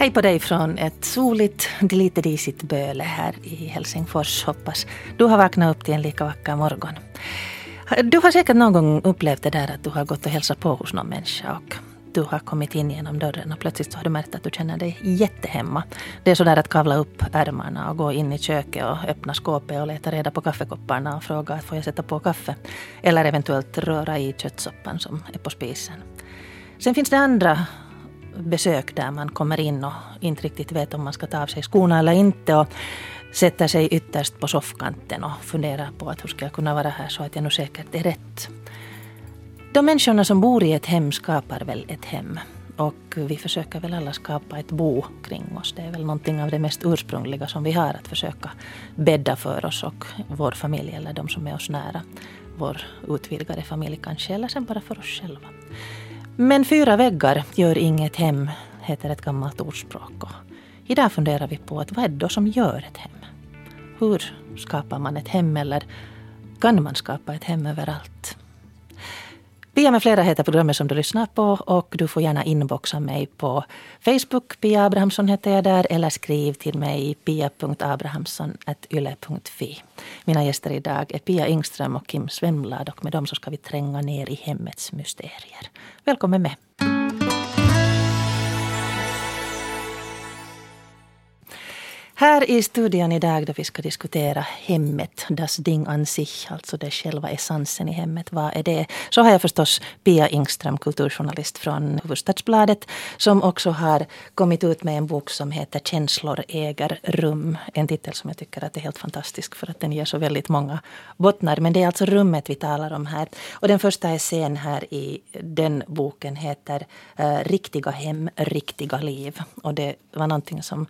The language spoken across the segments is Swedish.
Hej på dig från ett soligt, lite disigt Böle här i Helsingfors. Hoppas du har vaknat upp till en lika vacker morgon. Du har säkert någon gång upplevt det där att du har gått och hälsat på hos någon människa och du har kommit in genom dörren och plötsligt så har du märkt att du känner dig jättehemma. Det är sådär att kavla upp ärmarna och gå in i köket och öppna skåpet och leta reda på kaffekopparna och fråga att får jag sätta på kaffe? Eller eventuellt röra i köttsoppan som är på spisen. Sen finns det andra besök där man kommer in och inte riktigt vet om man ska ta av sig skorna eller inte. Och sätter sig ytterst på soffkanten och funderar på att hur ska jag kunna vara här så att jag nu säkert är rätt. De människorna som bor i ett hem skapar väl ett hem. Och vi försöker väl alla skapa ett bo kring oss. Det är väl någonting av det mest ursprungliga som vi har. Att försöka bädda för oss och vår familj eller de som är oss nära. Vår utvidgade familj kanske, eller sen bara för oss själva. Men fyra väggar gör inget hem, heter ett gammalt ordspråk. Och idag funderar vi på att vad är det då som gör ett hem? Hur skapar man ett hem eller kan man skapa ett hem överallt? Pia med flera heter programmet som du lyssnar på och du får gärna inboxa mig på Facebook. Pia Abrahamsson heter jag där eller skriv till mig pia.abrahamsson.yle.fi. Mina gäster idag är Pia Ingström och Kim Svemlad och med dem så ska vi tränga ner i hemmets mysterier. Välkommen med! Här i studion idag då vi ska diskutera hemmet, das Ding an sich, alltså det själva essensen i hemmet. Vad är det? Så har jag förstås Pia Ingström, kulturjournalist från Hufvudstadsbladet, som också har kommit ut med en bok som heter Känslor äger rum. En titel som jag tycker att är helt fantastisk för att den ger så väldigt många bottnar. Men det är alltså rummet vi talar om här. Och den första essän här i den boken heter eh, Riktiga hem, riktiga liv. Och det var någonting som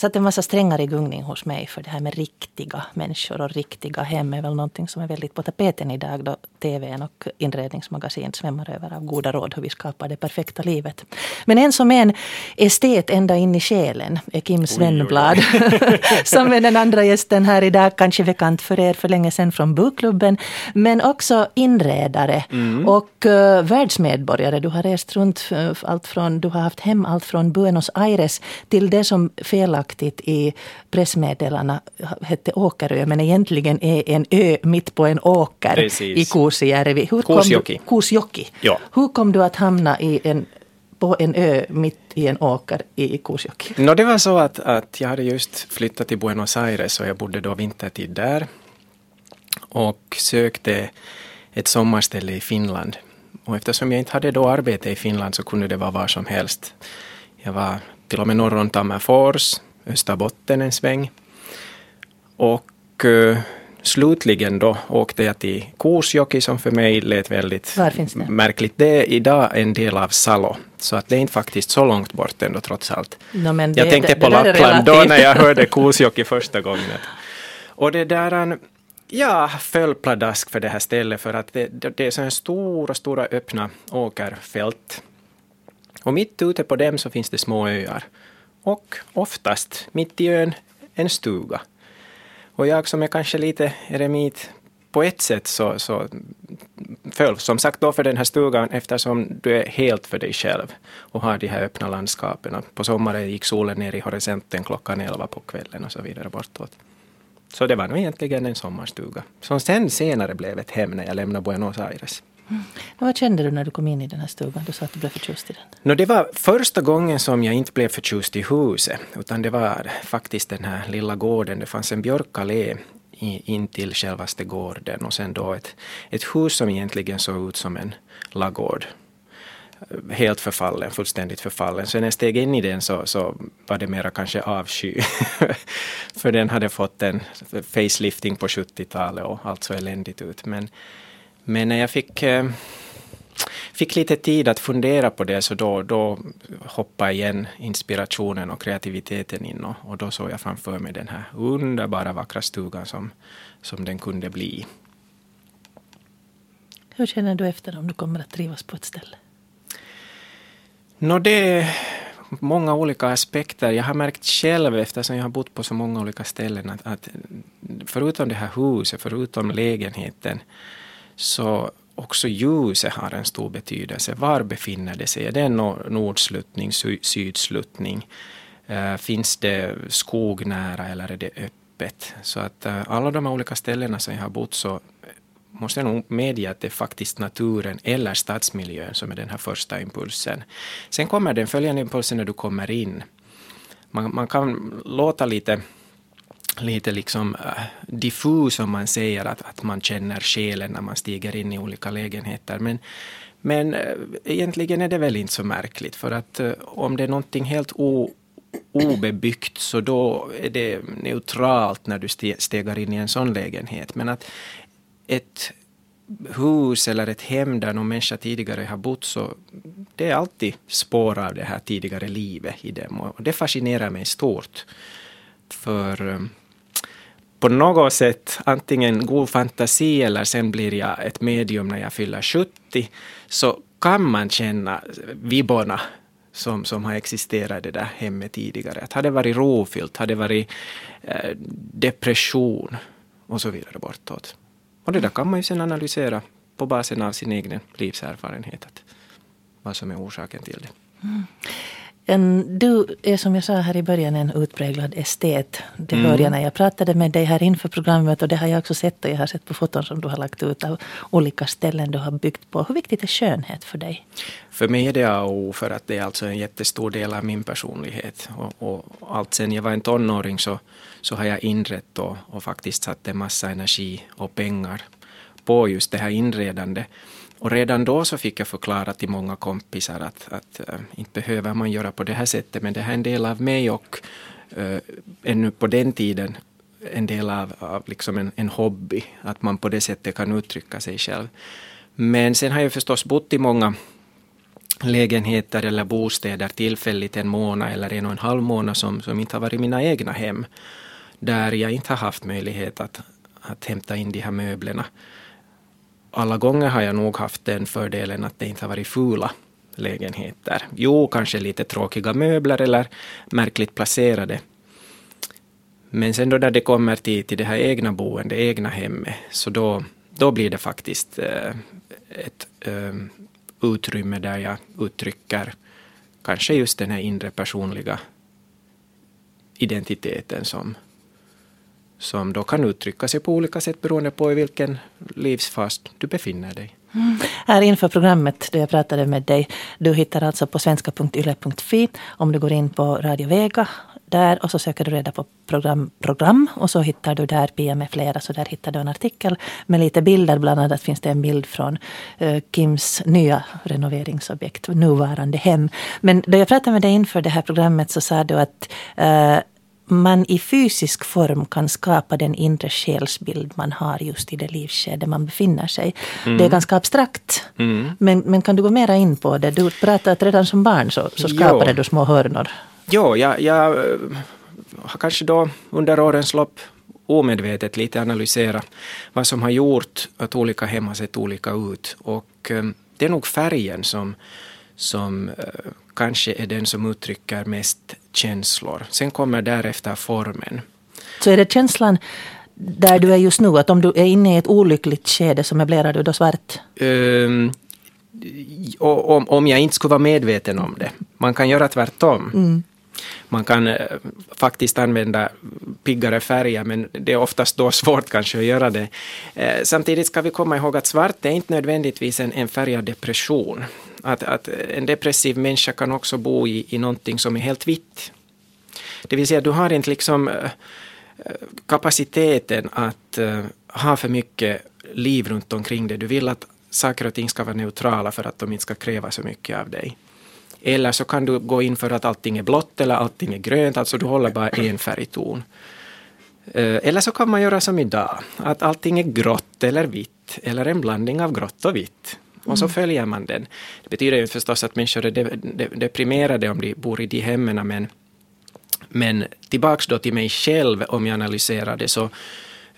satt en massa strängar i gungning hos mig för det här med riktiga människor och riktiga hem är väl någonting som är väldigt på tapeten idag då tvn och inredningsmagasin svämmar över av goda råd hur vi skapar det perfekta livet. Men en som är en estet ända in i själen är Kim Svenblad. som är den andra gästen här idag, kanske bekant för er för länge sedan från Bokklubben. Men också inredare mm. och uh, världsmedborgare. Du har rest runt uh, allt från, du har haft hem allt från Buenos Aires till det som felaktigt i pressmeddelarna hette Åkerö men egentligen är en ö mitt på en åker Precis. i Kuusijärvi. Hur Kuusjoki. Kom du, Kuusjoki. Ja. Hur kom du att hamna i en på en ö mitt i en åker i Kuusjoki? No, det var så att, att jag hade just flyttat till Buenos Aires och jag bodde då vintertid där. Och sökte ett sommarställe i Finland. Och eftersom jag inte hade då arbete i Finland så kunde det vara var som helst. Jag var till och med norr om Tammerfors, Österbotten en sväng. Och uh, slutligen då åkte jag till Kuusjoki som för mig lät väldigt det? märkligt. Det är idag en del av Salo. Så att det är inte faktiskt så långt bort ändå trots allt. No, det, jag tänkte det, på Lappland då när jag hörde Kuusjoki första gången. Och det där jag föll pladask för det här stället för att det, det är så stora, stora öppna åkerfält. Och mitt ute på dem så finns det små öar och oftast mitt i ön en stuga. Och jag som är kanske lite eremit på ett sätt så, så föll som sagt då för den här stugan eftersom du är helt för dig själv och har de här öppna landskapen. På sommaren gick solen ner i horisonten klockan elva på kvällen och så vidare bortåt. Så det var nog egentligen en sommarstuga som sen senare blev ett hem när jag lämnade Buenos Aires. Mm. Vad kände du när du kom in i den här stugan? Du sa att du blev förtjust i den. No, det var första gången som jag inte blev förtjust i huset. Utan det var faktiskt den här lilla gården. Det fanns en björkallé in till självaste gården och sen då ett, ett hus som egentligen såg ut som en lagård. Helt förfallen, fullständigt förfallen. Så när jag steg in i den så, så var det mera kanske avsky. För den hade fått en facelifting på 70-talet och allt så eländigt ut. Men men när jag fick, eh, fick lite tid att fundera på det så då, då hoppade igen inspirationen och kreativiteten in och, och då såg jag framför mig den här underbara vackra stugan som, som den kunde bli. Hur känner du efter om du kommer att trivas på ett ställe? No, det är många olika aspekter. Jag har märkt själv, eftersom jag har bott på så många olika ställen, att, att förutom det här huset, förutom lägenheten, så också ljuset har en stor betydelse. Var befinner det sig? Är det en nordsluttning, sydsluttning? Uh, eh, finns det skog nära eller är det öppet? Så att uh, alla de här olika ställena som jag har bott så eh, måste jag nog medge att det är faktiskt naturen eller stadsmiljön som är den här första impulsen. Sen kommer den följande impulsen när du kommer in. Man, man kan låta lite lite liksom äh, diffus om man säger att, att man känner själen när man stiger in i olika lägenheter. Men, men äh, egentligen är det väl inte så märkligt för att äh, om det är någonting helt o, obebyggt så då är det neutralt när du stegar in i en sån lägenhet. Men att ett hus eller ett hem där någon människa tidigare har bott så det är alltid spår av det här tidigare livet i dem och det fascinerar mig stort. För på något sätt antingen god fantasi eller sen blir jag ett medium när jag fyller 70 så kan man känna vibborna som, som har existerat i det där hemmet tidigare. Att har det varit rofyllt, har det varit eh, depression och så vidare bortåt. Och det där kan man ju sen analysera på basen av sin egen livserfarenhet. Att vad som är orsaken till det. Mm. En, du är som jag sa här i början en utpräglad estet. Det mm. hörde jag när jag pratade med dig här inför programmet och det har jag också sett och jag har sett på foton som du har lagt ut av olika ställen du har byggt på. Hur viktigt är skönhet för dig? För mig är det A och O för att det är alltså en jättestor del av min personlighet. Och, och allt sen jag var en tonåring så, så har jag inrett och, och faktiskt satt en massa energi och pengar på just det här inredande. Och redan då så fick jag förklara till många kompisar att, att äh, inte behöver man göra på det här sättet, men det här är en del av mig och äh, ännu på den tiden en del av, av liksom en, en hobby, att man på det sättet kan uttrycka sig själv. Men sen har jag förstås bott i många lägenheter eller bostäder tillfälligt en månad eller en och en halv månad som, som inte har varit mina egna hem. Där jag inte har haft möjlighet att, att hämta in de här möblerna alla gånger har jag nog haft den fördelen att det inte har varit fula lägenheter. Jo, kanske lite tråkiga möbler eller märkligt placerade. Men sen då när det kommer till, till det här egna boendet, egna hemmet, så då, då blir det faktiskt eh, ett eh, utrymme där jag uttrycker kanske just den här inre personliga identiteten som, som då kan uttrycka sig på olika sätt beroende på i vilken livsfas du befinner dig. Mm. Här inför programmet då jag pratade med dig, du hittar alltså på svenska.yle.fi om du går in på Radio Vega där och så söker du reda på program, program och så hittar du där Pia med flera. Så där hittar du en artikel med lite bilder. Bland annat finns det en bild från uh, Kims nya renoveringsobjekt, nuvarande hem. Men då jag pratade med dig inför det här programmet så sa du att uh, man i fysisk form kan skapa den inre själsbild man har just i det livsskede man befinner sig. Mm. Det är ganska abstrakt. Mm. Men, men kan du gå mera in på det? Du pratade att redan som barn så, så skapade jo. du små hörnor. Jo, jag, jag eh, har kanske då under årens lopp omedvetet lite analyserat vad som har gjort att olika hem har sett olika ut. Och eh, det är nog färgen som som eh, kanske är den som uttrycker mest känslor. Sen kommer därefter formen. Så är det känslan där du är just nu, att om du är inne i ett olyckligt skede så möblerar du då svart? Um, om, om jag inte skulle vara medveten om det. Man kan göra tvärtom. Mm. Man kan eh, faktiskt använda piggare färger men det är oftast då svårt kanske att göra det. Eh, samtidigt ska vi komma ihåg att svart är inte nödvändigtvis en, en färg av depression. Att, att en depressiv människa kan också bo i, i någonting som är helt vitt. Det vill säga du har inte liksom eh, eh, kapaciteten att eh, ha för mycket liv runt omkring dig. Du vill att saker och ting ska vara neutrala för att de inte ska kräva så mycket av dig. Eller så kan du gå in för att allting är blått eller allting är grönt, alltså du håller bara en färgton. Eller så kan man göra som idag, att allting är grått eller vitt, eller en blandning av grått och vitt. Och så mm. följer man den. Det betyder ju förstås att människor är deprimerade om de bor i de hemmen, men, men tillbaks då till mig själv, om jag analyserar det, så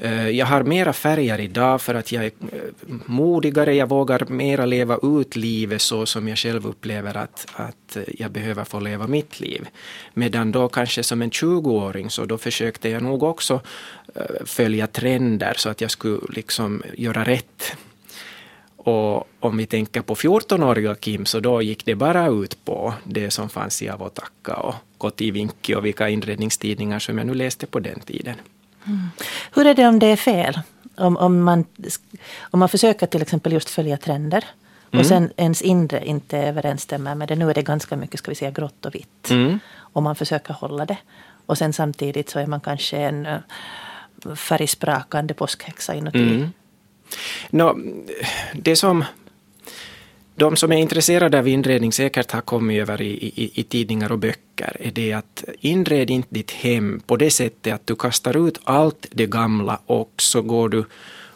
Eh, jag har mera färger idag för att jag är eh, modigare, jag vågar mera leva ut livet så som jag själv upplever att, att jag behöver få leva mitt liv. Medan då kanske som en 20-åring så då försökte jag nog också eh, följa trender så att jag skulle liksom göra rätt. Och om vi tänker på 14-åriga Kim så då gick det bara ut på det som fanns i Avotaka och Kotivinkki och vilka inredningstidningar som jag nu läste på den tiden. Mm. Hur är det om det är fel? Om, om, man, om man försöker till exempel just följa trender och mm. sen ens inre inte överensstämmer med det. Nu är det ganska mycket ska vi säga, grått och vitt. Mm. Och man försöker hålla det. Och sen samtidigt så är man kanske en uh, färgsprakande påskhäxa inuti. Mm. No, det som de som är intresserade av inredning säkert har kommit över i, i, i, tidningar och böcker är det att inred inte ditt hem på det sättet att du kastar ut allt det gamla och så går du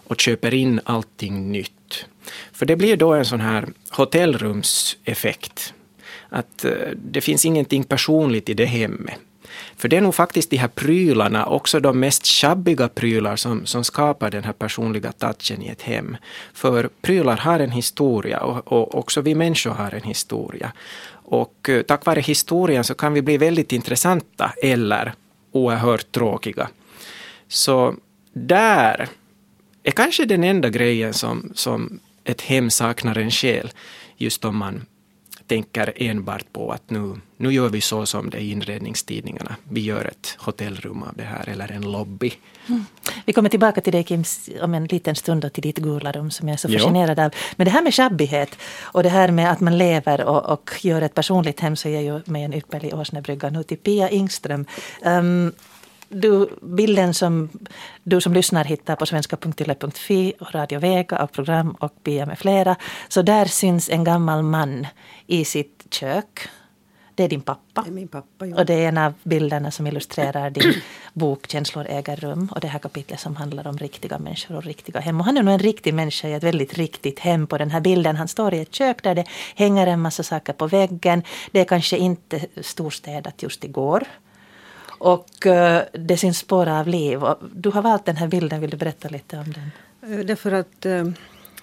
och köper in allting nytt. För det blir då en sån här hotellrumseffekt. Att eh, det finns ingenting personligt i det hemmet. För det är nog faktiskt de här prylarna, också de mest sjabbiga prylar som, som skapar den här personliga touchen i ett hem. För prylar har en historia och, och också vi människor har en historia. Och eh, tack vare historien så kan vi bli väldigt intressanta eller oerhört tråkiga. Så där är kanske den enda grejen som, som ett hem saknar en själ. Just om man tänker enbart på att nu, nu gör vi så som det är i inredningstidningarna. Vi gör ett hotellrum av det här eller en lobby. Mm. Vi kommer tillbaka till dig Kim om en liten stund och till ditt gula rum som jag är så fascinerad av. Men det här med shabbighet och det här med att man lever och, och gör ett personligt hem så ger ju mig en ypperlig åsnebrygga nu till Pia Ingström. Um, du, bilden som du som lyssnar hittar på svenska.yle.fi och Radio Vega och program och Pia med flera. Så där syns en gammal man i sitt kök. Det är din pappa. Det är min pappa, ja. Och det är en av bilderna som illustrerar din bok Känslor äger rum. Och det här kapitlet som handlar om riktiga människor och riktiga hem. Och han är nog en riktig människa i ett väldigt riktigt hem på den här bilden. Han står i ett kök där det hänger en massa saker på väggen. Det är kanske inte storstädat just igår. Och uh, det syns spår av liv. Och du har valt den här bilden, vill du berätta lite om den? Eh, därför att uh,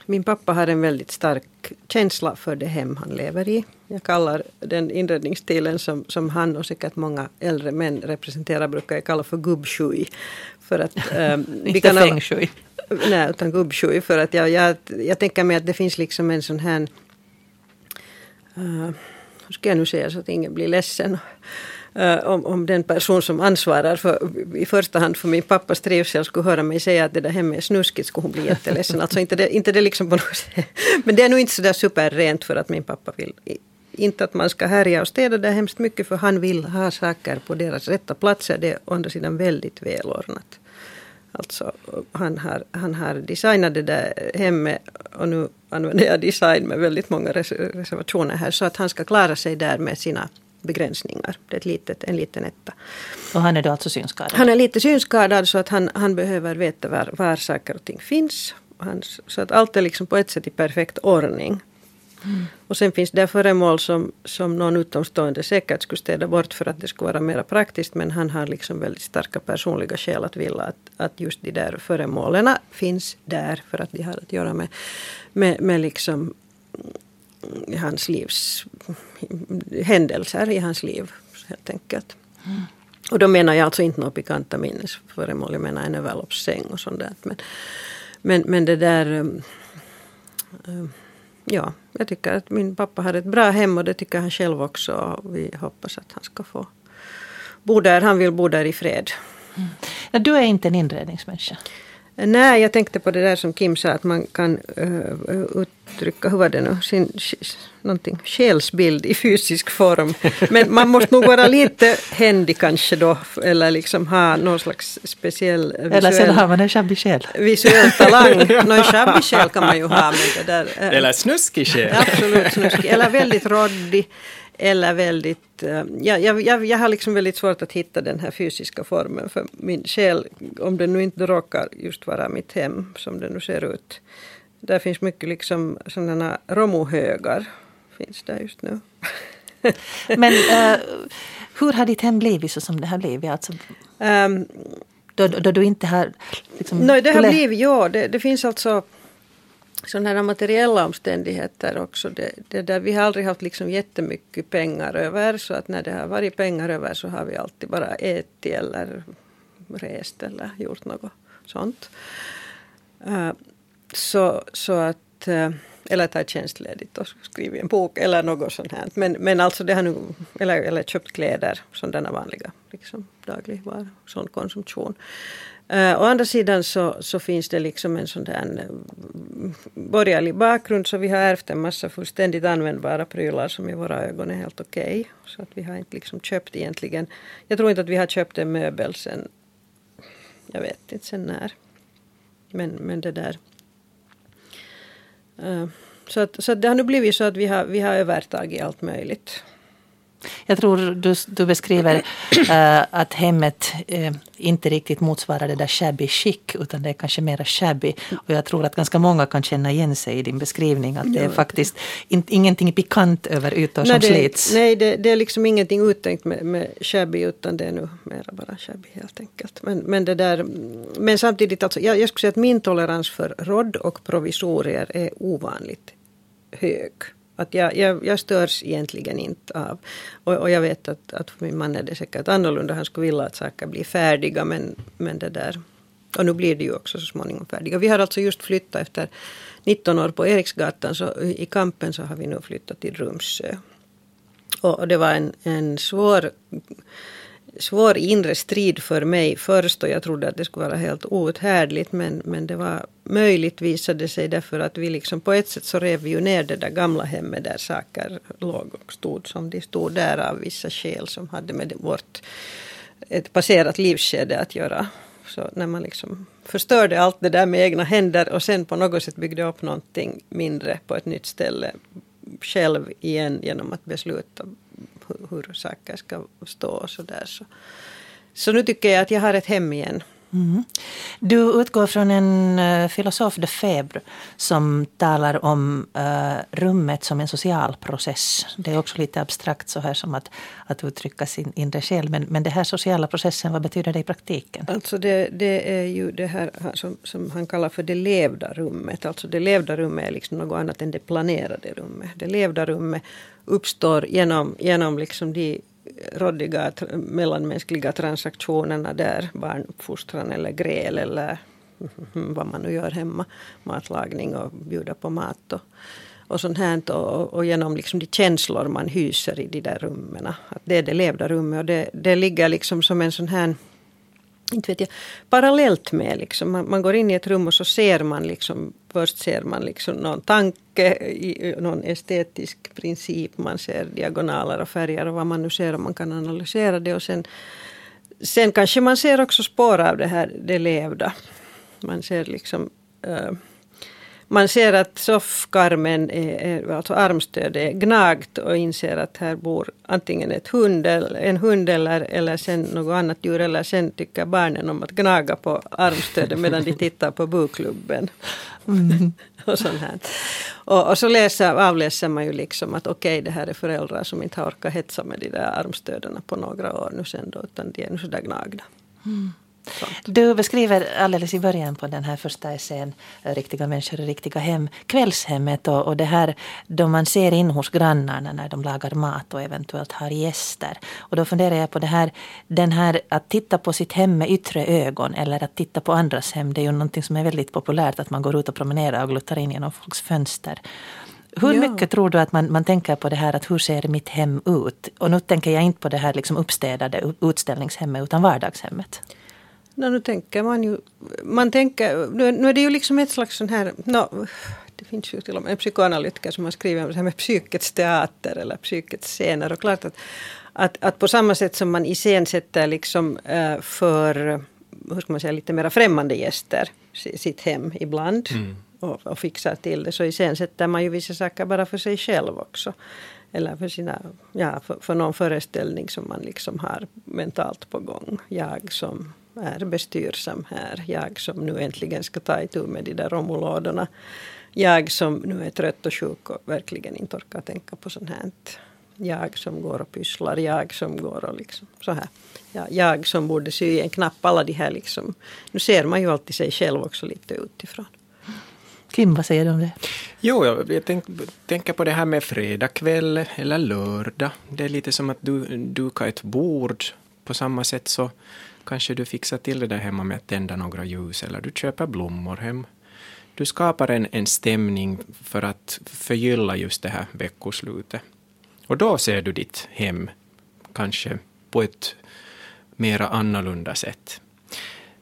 min pappa har en väldigt stark känsla för det hem han lever i. Jag kallar den inredningsstilen som, som han och säkert många äldre män representerar brukar jag kalla för gubbshui. För att, um, Inte feng shui. Nej, utan gubbshui. För att jag, jag, jag tänker mig att det finns liksom en sån här... Uh, hur ska jag nu säga så att ingen blir ledsen? Uh, om, om den person som ansvarar för, i första hand för min pappas trivsel skulle höra mig säga att det där hemma är snuskigt skulle hon bli jätteledsen. Alltså inte det, inte det liksom på något sätt. Men det är nog inte så där superrent för att min pappa vill inte att man ska härja och städa där hemskt mycket för han vill ha saker på deras rätta platser. Det är å andra sidan väldigt välordnat. Alltså, han, har, han har designat det där hemmet och nu använder jag design med väldigt många reservationer här så att han ska klara sig där med sina begränsningar. Det är ett litet, en liten etta. Och han är då alltså synskadad? Han är lite synskadad så att han, han behöver veta var, var saker och ting finns. Han, så att allt är liksom på ett sätt i perfekt ordning. Mm. Och sen finns det föremål som, som någon utomstående säkert skulle städa bort för att det skulle vara mer praktiskt. Men han har liksom väldigt starka personliga skäl att vilja att, att just de där föremålen finns där. För att de har att göra med, med, med liksom hans livs händelser i hans liv helt enkelt. Mm. Och då menar jag alltså inte några pikanta minnesföremål, jag menar en överloppssäng och sånt där. Men, men, men det där... Um, um, ja, jag tycker att min pappa har ett bra hem och det tycker han själv också. Vi hoppas att han ska få bo där. Han vill bo där i fred. Mm. Ja, du är inte en inredningsmänniska? Nej, jag tänkte på det där som Kim sa att man kan uh, uttrycka, hur var det nu, sin någonting, själsbild i fysisk form. Men man måste nog vara lite händig kanske då, eller liksom ha någon slags speciell visuell... Eller sen har man en sjabbig själ. Visuell talang. Någon sjabbig själ kan man ju ha. Men det där, uh, eller snuskig själ. Absolut snuskig. Eller väldigt råddig. Eller väldigt... Uh, ja, jag, jag, jag har liksom väldigt svårt att hitta den här fysiska formen för min själ, om det nu inte råkar just vara mitt hem som det nu ser ut. Där finns mycket liksom sådana romohögar. Finns där just nu. Men uh, hur har ditt hem blivit så som det har blivit? Alltså, um, då, då du inte har... Liksom, nej, det har blivit, ja. Det, det finns alltså sådana här materiella omständigheter också. Det, det där, vi har aldrig haft liksom jättemycket pengar över så att när det har varit pengar över så har vi alltid bara ätit eller rest eller gjort något sånt. Uh, så, så att uh, eller tagit tjänstledigt och skrivit en bok eller något sånt här. Men, men alltså det har nu, eller, eller köpt kläder, sådana vanliga liksom, dagligvaror, sån konsumtion. Uh, å andra sidan så, så finns det liksom en sån där eh, borgerlig bakgrund så vi har ärvt en massa fullständigt användbara prylar som i våra ögon är helt okej. Okay. Så att vi har inte liksom köpt egentligen, jag tror inte att vi har köpt en möbel sen, jag vet inte sen när. Men, men det där. Uh, så, att, så att det har nu blivit så att vi har, vi har övertagit allt möjligt. Jag tror du, du beskriver äh, att hemmet äh, inte riktigt motsvarar det där shabby chic utan det är kanske mera shabby. Och jag tror att ganska många kan känna igen sig i din beskrivning att det är faktiskt in, ingenting pikant över ytor som nej, slits. Nej, det, det, är liksom ingenting uttänkt med, med shabby utan det är nu mera bara shabby helt enkelt. Men, men, det där, men samtidigt, alltså, jag, jag skulle säga att min tolerans för rodd och provisorier är ovanligt hög. Att jag, jag, jag störs egentligen inte av. Och, och, jag vet att, att för min man är det säkert annorlunda. Han skulle vilja att saker blir färdiga men, men det där. Och nu blir det ju också så småningom färdiga. Vi har alltså just flyttat efter 19 år på Eriksgatan. Så I kampen så har vi nu flyttat till Rumsö. Och, och det var en, en svår svår inre strid för mig först och jag trodde att det skulle vara helt outhärdligt men, men det var möjligt visade det sig därför att vi liksom på ett sätt så rev vi ju ner det där gamla hemmet där saker låg och stod som de stod där av vissa skäl som hade med vårt ett passerat livsskede att göra. Så när man liksom förstörde allt det där med egna händer och sen på något sätt byggde upp någonting mindre på ett nytt ställe själv igen genom att besluta hur saker ska stå och sådär. Så. så nu tycker jag att jag har ett hem igen. Mm. Du utgår från en uh, filosof de Febre som talar om uh, rummet som en social process. Det är också lite abstrakt så här som att, att uttrycka sin inre själ. Men, men den här sociala processen, vad betyder det i praktiken? Alltså det, det är ju det här som, som han kallar för det levda rummet. Alltså det levda rummet är liksom något annat än det planerade rummet. Det levda rummet uppstår genom, genom liksom de råddiga mellanmänskliga transaktionerna där barnuppfostran eller gräl eller vad man nu gör hemma, matlagning och bjuda på mat och, och sånt här och, och genom liksom de känslor man hyser i de där rummen. Att det är det levda rummet och det, det ligger liksom som en sån här inte vet jag, parallellt med. Liksom. Man, man, går in i ett rum och så ser man liksom, först ser man liksom någon tanke, i, någon estetisk princip, man ser diagonaler och färger och vad man nu ser och man kan analysera det och sen, sen kanske man ser också spår av det här, det levda. Man ser liksom äh, man ser att soffkarmen, är, alltså armstödet, är gnagt och inser att här bor antingen ett hund, en hund eller, eller sen något annat djur. Eller sen tycker barnen om att gnaga på armstödet medan de tittar på bokklubben. Mm. och sånt här. Och, och, så läser, avläser man ju liksom att okej, okay, det här är föräldrar som inte har orkat hetsa med de där armstöden på några år nu sen då, utan de är nu sådär gnagda. Mm. Du beskriver alldeles i början på den här första essän, Riktiga människor i riktiga hem, kvällshemmet och, och det här då man ser in hos grannarna när de lagar mat och eventuellt har gäster. Och då funderar jag på det här, den här att titta på sitt hem med yttre ögon eller att titta på andras hem. Det är ju någonting som är väldigt populärt att man går ut och promenerar och gluttar in genom folks fönster. Hur ja. mycket tror du att man, man tänker på det här att hur ser mitt hem ut? Och nu tänker jag inte på det här liksom uppstädade utställningshemmet utan vardagshemmet. No, nu tänker man ju, man tänker, nu, nu är det ju liksom ett slags sån här, no, det finns ju till och med psykoanalytiker som har skrivit om det här med psykets teater eller psykets scener och klart att, att, att på samma sätt som man iscensätter liksom uh, för, hur ska man säga, lite mera främmande gäster sitt hem ibland mm. och, och fixar till det så iscensätter man ju vissa saker bara för sig själv också eller för, sina, ja, för, för någon föreställning som man liksom har mentalt på gång. Jag som är bestyrsam här. Jag som nu äntligen ska ta itu med de där romulådorna. Jag som nu är trött och sjuk och verkligen inte orkar tänka på sånt här. Jag som går och pysslar, jag som går och liksom så här. Ja, jag som borde sy en knapp, alla de här liksom. Nu ser man ju alltid sig själv också lite utifrån. Kim, vad säger du om det? Jo, jag tänk, tänker på det här med fredagkväll eller lördag. Det är lite som att du dukar ett bord. På samma sätt så Kanske du fixar till det där hemma med att tända några ljus eller du köper blommor hem. du skapar en, en stämning för att förgylla just det här veckoslutet. Och då ser du ditt hem kanske på ett mera annorlunda sätt.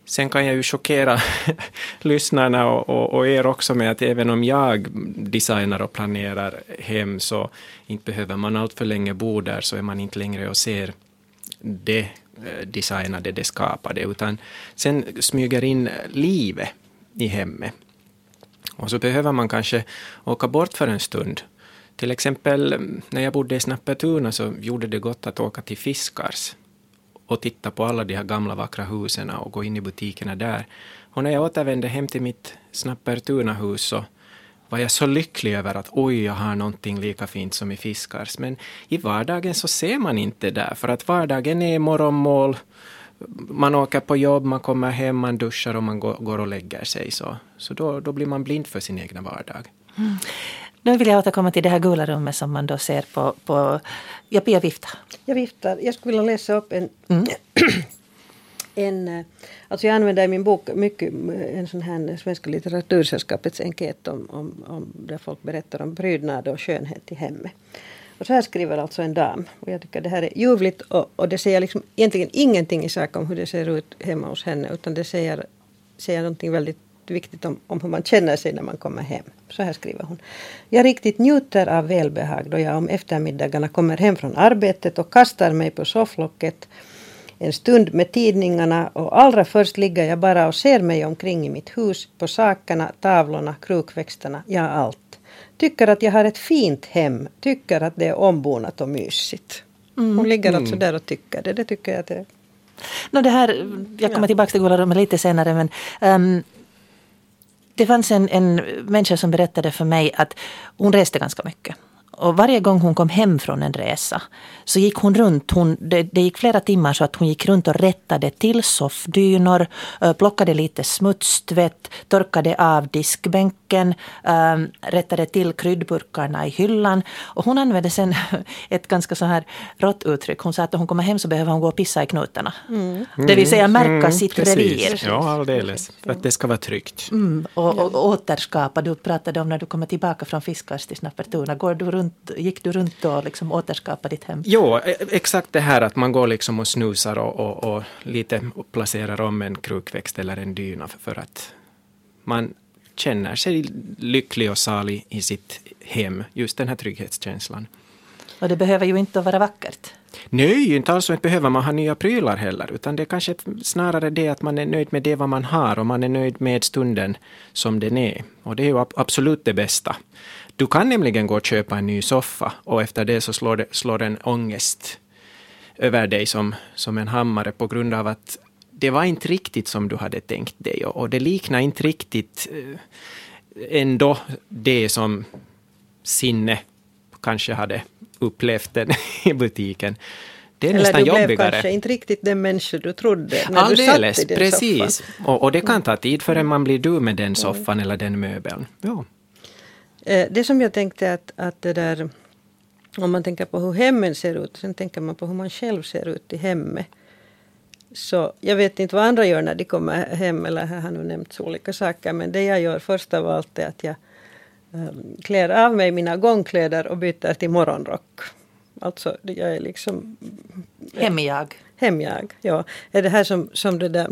Sen kan jag ju chockera lyssnarna och, och, och, er också med att även om jag designar och planerar hem så inte behöver man allt för länge bo där så är man inte längre och ser det Eh, designade, det skapade, utan sen smyger in livet i hemmet. Och så behöver man kanske åka bort för en stund. Till exempel mm, när jag bodde i Snappertuna så gjorde det gott att åka till Fiskars och titta på alla de här gamla vackra husen och gå in i butikerna där. Och när jag återvände hem till mitt Snappertuna-hus så var jag så lycklig över att oj, jag har någonting lika fint som i Fiskars. Men i vardagen så ser man inte där, för att vardagen är morgonmål, man åker på jobb, man kommer hem, man duschar och man går, och lägger sig. Så, så då, då blir man blind för sin egna vardag. Mm. Nu vill jag återkomma till det här gula rummet som man då ser på... på jag, jag viftar. Jag viftar. Jag skulle vilja läsa upp en... Mm en eh, alltså jag använder i min bok mycket eh, en sån här Svenska litteratursällskapets enkät om, om, om där folk berättar om prydnad och skönhet i hemmet. Och så här skriver alltså en dam. Och jag tycker det här är ljuvligt och, och det säger liksom egentligen ingenting i sak om hur det ser ut hemma hos henne utan det säger, säger någonting väldigt viktigt om, om hur man känner sig när man kommer hem. Så här skriver hon. Jag riktigt njuter av välbehag då jag om eftermiddagarna kommer hem från arbetet och kastar mig på sofflocket en stund med tidningarna och allra först ligger jag bara och ser mig omkring i mitt hus på sakerna, tavlorna, krukväxterna, ja allt. Tycker att jag har ett fint hem, tycker att det är ombonat och mysigt. Mm. Hon ligger alltså mm. där och tycker det. Det tycker jag att det är. No, det här, jag kommer tillbaka till Gola lite senare men um, det fanns en, en människa som berättade för mig att hon reste ganska mycket. Och varje gång hon kom hem från en resa så gick hon runt. Hon, det, det, gick flera timmar så att hon gick runt och rättade till soffdynor, plockade lite smutstvätt, torkade av diskbänken, äh, rättade till kryddburkarna i hyllan. Och hon använde sen ett ganska så här rått uttryck. Hon sa att när hon kommer hem så behöver hon gå och pissa i knutarna. Mm. Det vill säga märka mm, sitt precis. revir. Ja, alldeles. För att det ska vara tryggt. Mm. Och, och, återskapa. Du pratade om när du kommer tillbaka från Fiskars till Snappertuna. Går du runt, gick du runt och liksom återskapade ditt hem? Jo, e- exakt det här att man går liksom och snusar och, och, och lite placerar om en krukväxt eller en dyna för att man känner sig lycklig och salig i sitt hem. Just den här trygghetskänslan. Och det behöver ju inte vara vackert. Nej, inte alls. Inte behöver man ha nya prylar heller. Utan det är kanske snarare det att man är nöjd med det vad man har och man är nöjd med stunden som den är. Och det är ju absolut det bästa. Du kan nämligen gå och köpa en ny soffa och efter det så slår, det, slår en ångest över dig som, som en hammare på grund av att det var inte riktigt som du hade tänkt dig och, och det liknar inte riktigt eh, ändå det som sinne kanske hade upplevt den i butiken. Det är Eller nästan jobbigare. Eller du blev kanske inte riktigt den människa du trodde när Alldeles, du satt i den precis. Soffan. Och, och det kan ta tid förrän man blir du med den soffan mm. eller den möbeln. Ja. Eh, det som jag tänkte att, att det där om man tänker på hur hemmen ser ut, sen tänker man på hur man själv ser ut i hemmet. Så jag vet inte vad andra gör när de kommer hem, eller här har nu nämnts olika saker, men det jag gör först av allt är att jag klär av mig mina gångkläder och byter till morgonrock. Alltså, jag är liksom... Hemjag. Hemjag, ja. Är det här som, som det där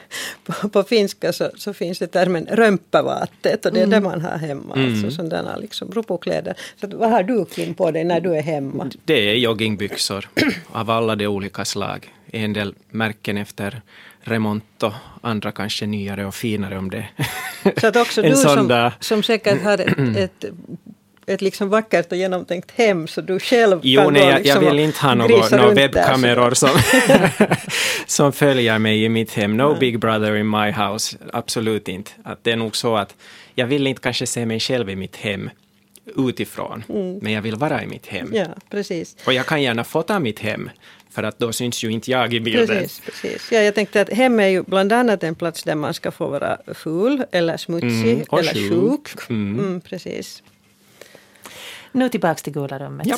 på, på finska så, så finns det termen römpavaatteet och det är mm. det man har hemma. Mm. Alltså sådana liksom rupokläder. Så vad har du Kim på dig när du är hemma? Det är joggingbyxor av alla de olika slag. En del märken efter remont och andra kanske nyare och finare om det Så att också du som, som säkert har ett, ett ett liksom vackert och genomtänkt hem så du själv jo, kan nej, jag, liksom jag vill inte ha några webbkameror som, som följer mig i mitt hem. No big brother in my house. Absolut inte. Att det är nog så att jag vill inte kanske se mig själv i mitt hem utifrån, mm. men jag vill vara i mitt hem. Ja, precis. Och jag kan gärna fota mitt hem, för att då syns ju inte jag i bilden. Precis, precis. Ja, jag tänkte att hem är ju bland annat en plats där man ska få vara ful eller smutsig mm, eller sjuk. sjuk. Mm. mm precis. Nu tillbaks till Gula rummet. Ja.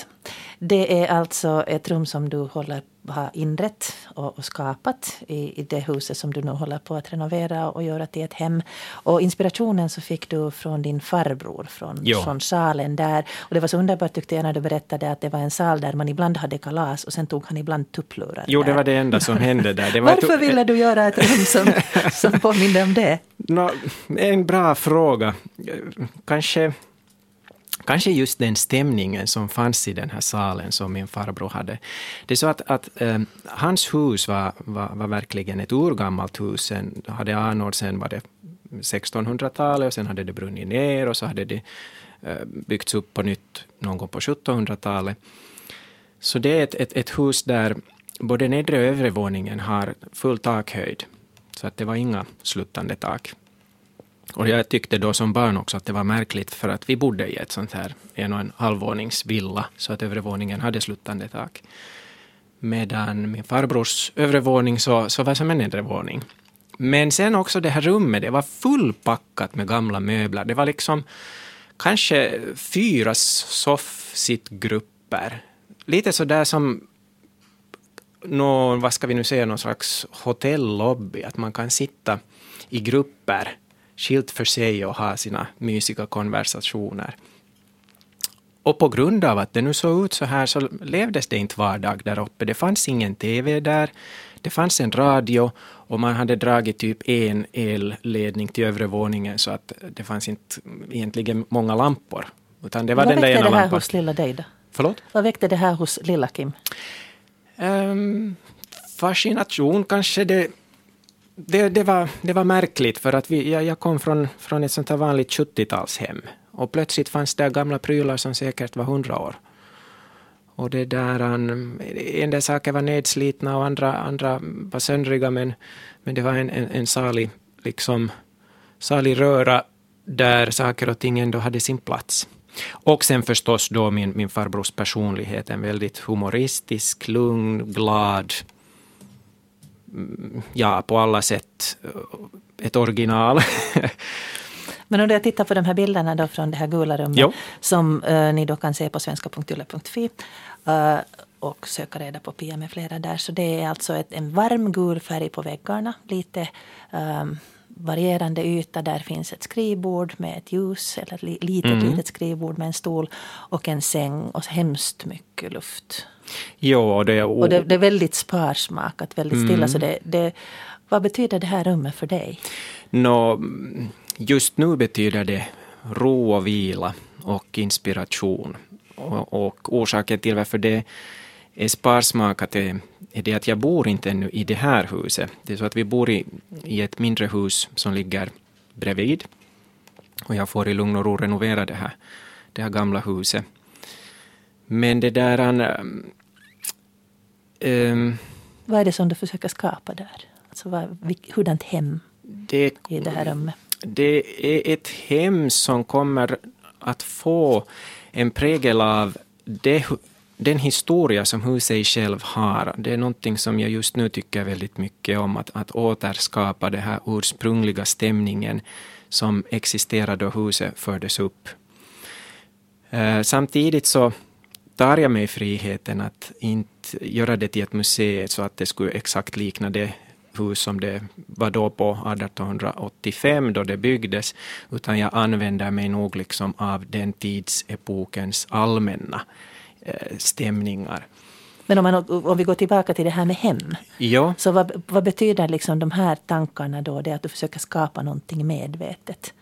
Det är alltså ett rum som du håller, har inrett och, och skapat i, i det huset som du nu håller på att renovera och göra till ett hem. Och inspirationen så fick du från din farbror, från, från salen där. Och det var så underbart tyckte jag när du berättade att det var en sal där man ibland hade kalas och sen tog han ibland tupplurar. Jo, det var det enda som hände där. Varför ville du göra ett rum som, som påminde om det? Nå, en bra fråga. Kanske, kanske just den stämningen som fanns i den här salen som min farbror hade. Det är så att, att eh, hans hus var, var, var verkligen ett urgammalt hus. Sen hade anor sen var det 1600-talet och sen hade det brunnit ner och så hade det eh, byggts upp på nytt någon gång på 1700-talet. Så det är ett, ett, ett hus där både nedre och övre våningen har full takhöjd. Så att det var inga sluttande tak. Och jag tyckte då som barn också att det var märkligt för att vi bodde i ett sånt här en och en halvvåningsvilla så att övre våningen hade sluttande tak. Medan min farbrors övre våning så, så var som en nedre våning. Men sen också det här rummet, det var fullpackat med gamla möbler. Det var liksom kanske fyra soffsittgrupper. Lite så där som någon, vad ska vi nu säga, någon slags hotellobby, att man kan sitta i grupper skilt för sig och ha sina mysiga konversationer. Och på grund av att det nu såg ut så här så levdes det inte vardag där uppe. Det fanns ingen TV där, det fanns en radio och man hade dragit typ en elledning till övre våningen så att det fanns inte egentligen många lampor. Utan det var Vad den där väckte ena det här lampan. hos lilla dig då? Förlåt? Vad väckte det här hos lilla Kim? Ehm, fascination kanske det, det, det, var, det var märkligt för att vi, jag, jag kom från, från ett sånt här vanligt 70-talshem och plötsligt fanns det gamla prylar som säkert var hundra år. Och det där, um, en del saker var nedslitna och andra, andra var söndriga men, men det var en, en, en salig, liksom, salig röra där saker och ting ändå hade sin plats. Och sen förstås då min, min farbrors personlighet, en väldigt humoristisk, lugn, glad, ja på alla sätt ett original. Men om jag tittar på de här bilderna då från det här gula rummet Jo. som eh, ni då kan se på svenska.yle.fi eh, och söka reda på Pia med flera där. Så det är alltså ett, en varm gul färg på väggarna. Lite eh, varierande yta. Där finns ett skrivbord med ett ljus. Eller ett li, litet, Mm. litet skrivbord med en stol och en säng och hemskt mycket luft. Och det, Och det, det är väldigt sparsmakat, väldigt stilla. Mm. Så det, det, vad betyder det här rummet för dig? Nå, just nu betyder det ro och vila och inspiration. Och, och orsaken till varför det är sparsmakat är, är det att jag bor inte ännu i det här huset. Det är så att vi bor i, i ett mindre hus som ligger bredvid. Och jag får i lugn och ro renovera det här, det här gamla huset. Men det där... Um, Vad är det som du försöker skapa där? Alltså vad, hurdant hem det i det här rummet? Det är ett hem som kommer att få en prägel av det, den historia som huset i själv har. Det är någonting som jag just nu tycker väldigt mycket om, att, att återskapa den här ursprungliga stämningen som existerade då huset fördes upp. Eh, Samtidigt så tar jag mig friheten att inte göra det till ett museum så att det skulle exakt likna det hus som det var då på 1885 då det byggdes, utan jag använder mig nog liksom av den tidsepokens allmänna eh, stämningar. Men om, man, om vi går tillbaka till det här med hem. Ja, Så vad, vad betyder liksom de här tankarna då? Det att du försöker skapa någonting medvetet.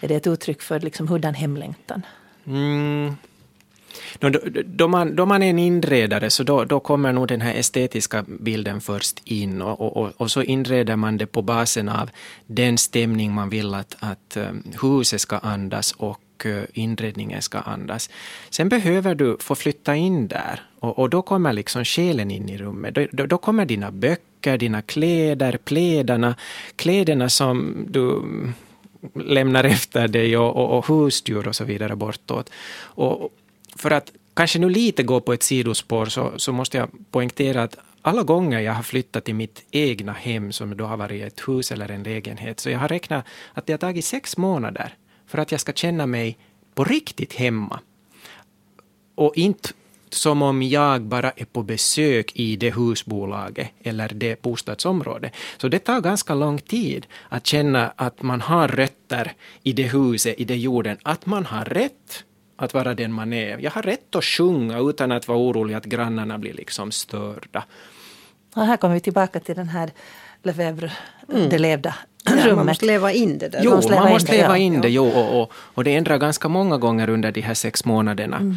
Är det ett uttryck för liksom hurdan hemlängtan? Mm. Då, då, man, då man är en inredare så då, då kommer nog den här estetiska bilden först in och, och, och, och så inreder man det på basen av den stämning man vill att, att eh, huset ska andas och eh, inredningen ska andas. Sen behöver du få flytta in där och, och då kommer liksom själen in i rummet. Då, då, då kommer dina böcker, dina kläder, plädarna, kläderna som du lämnar efter dig och, och, och husdjur och så vidare bortåt. Och för att kanske nu lite gå på ett sidospår så, så måste jag poängtera att alla gånger jag har flyttat till mitt egna hem, som då har varit ett hus eller en lägenhet, så jag har räknat att det har tagit sex månader för att jag ska känna mig på riktigt hemma. och inte som om jag bara är på besök i det husbolaget eller det bostadsområdet. Så det tar ganska lång tid att känna att man har rötter i det huset, i det jorden, att man har rätt att vara den man är. Jag har rätt att sjunga utan att vara orolig att grannarna blir liksom störda. Och här kommer vi tillbaka till den här Lefebvre, mm. det levda rummet. man måste leva in det där. Jo, man måste leva, man måste leva in det, in det jo, och, och, och, det ändrar ganska många gånger under de här sex månaderna. Mm.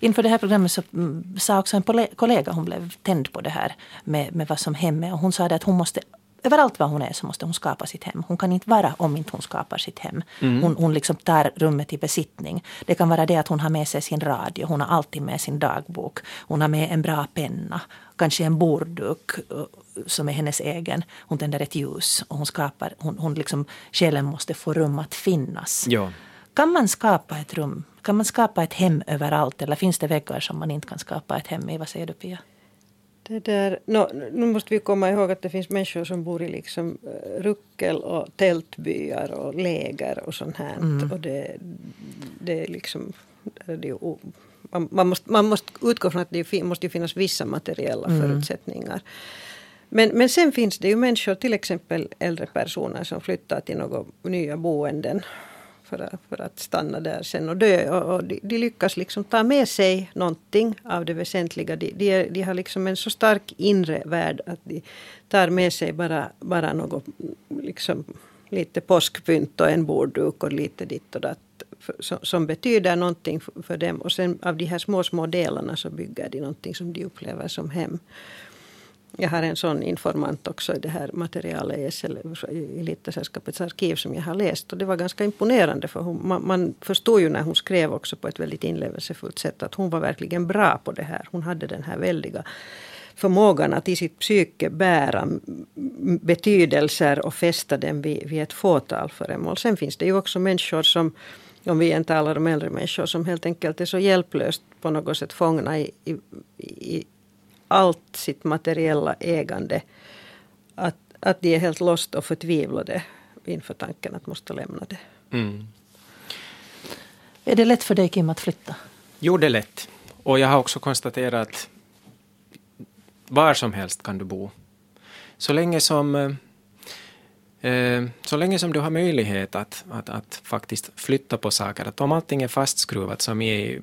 Inför det här programmet så mm, sa också en kollega, hon blev tänd på det här med, med vad som hemma och hon sa det att hon måste överallt var hon är så måste hon skapa sitt hem. Hon kan inte vara om inte hon skapar sitt hem. Mm. Hon, hon liksom tar rummet i besittning. Det kan vara det att hon har med sig sin radio, hon har alltid med sin dagbok. Hon har med en bra penna, kanske en bordduk uh, som är hennes egen. Hon tänder ett ljus och hon skapar, hon, hon liksom, själen måste få rum att finnas. Ja. Kan man skapa ett rum, kan man skapa ett hem överallt eller finns det väggar som man inte kan skapa ett hem i? Vad säger du Pia? Det där, no, nu måste vi komma ihåg att det finns människor som bor i liksom eh, ruckel och tältbyar och läger och sånt här. Mm. Och det, det är liksom... Det är man, man, måste, man måste utgå från att det måste finnas vissa materiella mm. förutsättningar. Men, men sen finns det ju människor, till exempel äldre personer som flyttar till några nya boenden för att, för att stanna där sen och dö. Och, och de, de, lyckas liksom ta med sig någonting av det väsentliga. De, de, de, har liksom en så stark inre värld att de tar med sig bara, bara något, liksom, lite påskpynt och en bordduk och lite ditt och datt. Som, som betyder någonting för, för dem. Och sen av de här små, små delarna så bygger de någonting som de upplever som hem. Jag har en sån informant också i det här materialet i, SL, i Elitsällskapets arkiv som jag har läst. Och det var ganska imponerande för hon, man, man förstod ju när hon skrev också på ett väldigt inlevelsefullt sätt att hon var verkligen bra på det här. Hon hade den här väldiga förmågan att i sitt psyke bära betydelser och fästa dem vid, vid ett fåtal föremål. Sen finns det ju också människor som om vi inte talar om äldre människor som helt enkelt är så hjälplöst på något sätt fångna i, i, i allt sitt materiella ägande. Att, att de är helt lost och förtvivlade inför tanken att måste lämna det. Mm. Är det lätt för dig Kim att flytta? Jo, det är lätt. Och jag har också konstaterat att var som helst kan du bo. Så länge som, eh, eh så länge som du har möjlighet att, att, att faktiskt flytta på saker. Att om allting är fastskruvat som i,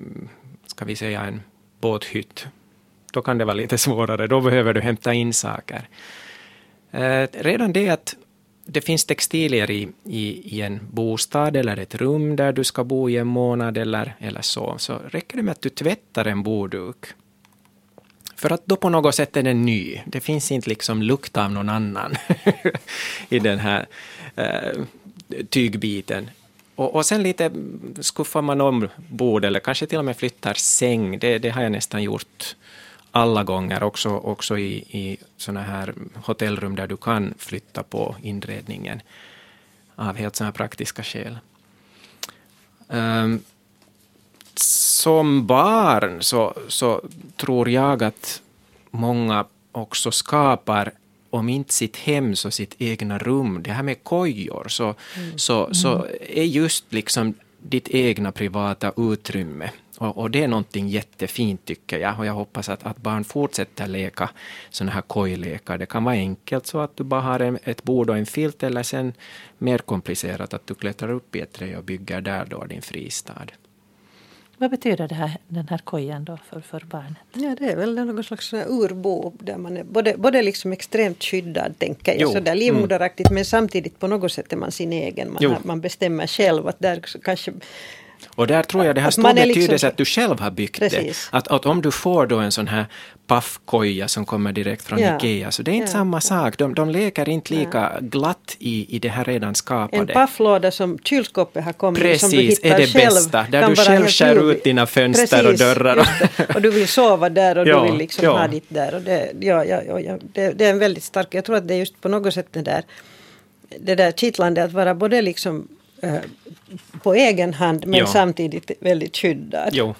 ska vi säga en båthytt, då kan det vara lite svårare. Då behöver du hämta in saker. Eh, redan det att det finns textilier i, i, i, en bostad eller ett rum där du ska bo i en månad eller, eller så, så räcker det med att du tvättar en bordduk. För att då på något sätt är den ny. Det finns inte liksom lukt av någon annan i den här eh, tygbiten. Och, och sen lite skuffar man om bord eller kanske till och med flyttar säng. Det, det har jag nästan gjort alla gånger, också, också i, i såna här hotellrum där du kan flytta på inredningen av helt sådana praktiska skäl. Um, som barn så, så tror jag att många också skapar om inte sitt hem så sitt egna rum. Det här med kojor så, mm. så, så mm. är just liksom ditt egna privata utrymme och, och, det är någonting jättefint tycker jag och jag hoppas att, att barn fortsätter leka sådana här kojlekar. Det kan vara enkelt så att du bara har en, ett bord och en filt eller sen mer komplicerat att du klättrar upp i ett träd och bygger där då din fristad. Vad betyder det här, den här kojan då för, för barnet? Ja, det är väl någon slags urbo där man är både, både liksom extremt skyddad, tänker jag, sådär livmoderaktigt, mm. men samtidigt på något sätt är man sin egen. Man, har, man bestämmer själv att där kanske och där tror jag det har stor liksom, betydelse att du själv har byggt precis. det. Att, att om du får då en sån här paffkoja som kommer direkt från ja. Ikea, så det är inte ja. samma sak. De, de leker inte lika ja. glatt i, i det här redan skapade. En pafflåda som kylskåpet har kommit Precis, som du hittar är det själv, bästa. Där du själv skär ut dina fönster Precis, och dörrar. och du vill sova där och ja, du vill liksom ja. ha ditt där. Och det, ja, ja, ja, det, det är en väldigt stark, jag tror att det är just på något sätt det där det där kittlande att vara både liksom Eh, på egen hand men jo. samtidigt väldigt skyddad. Jo.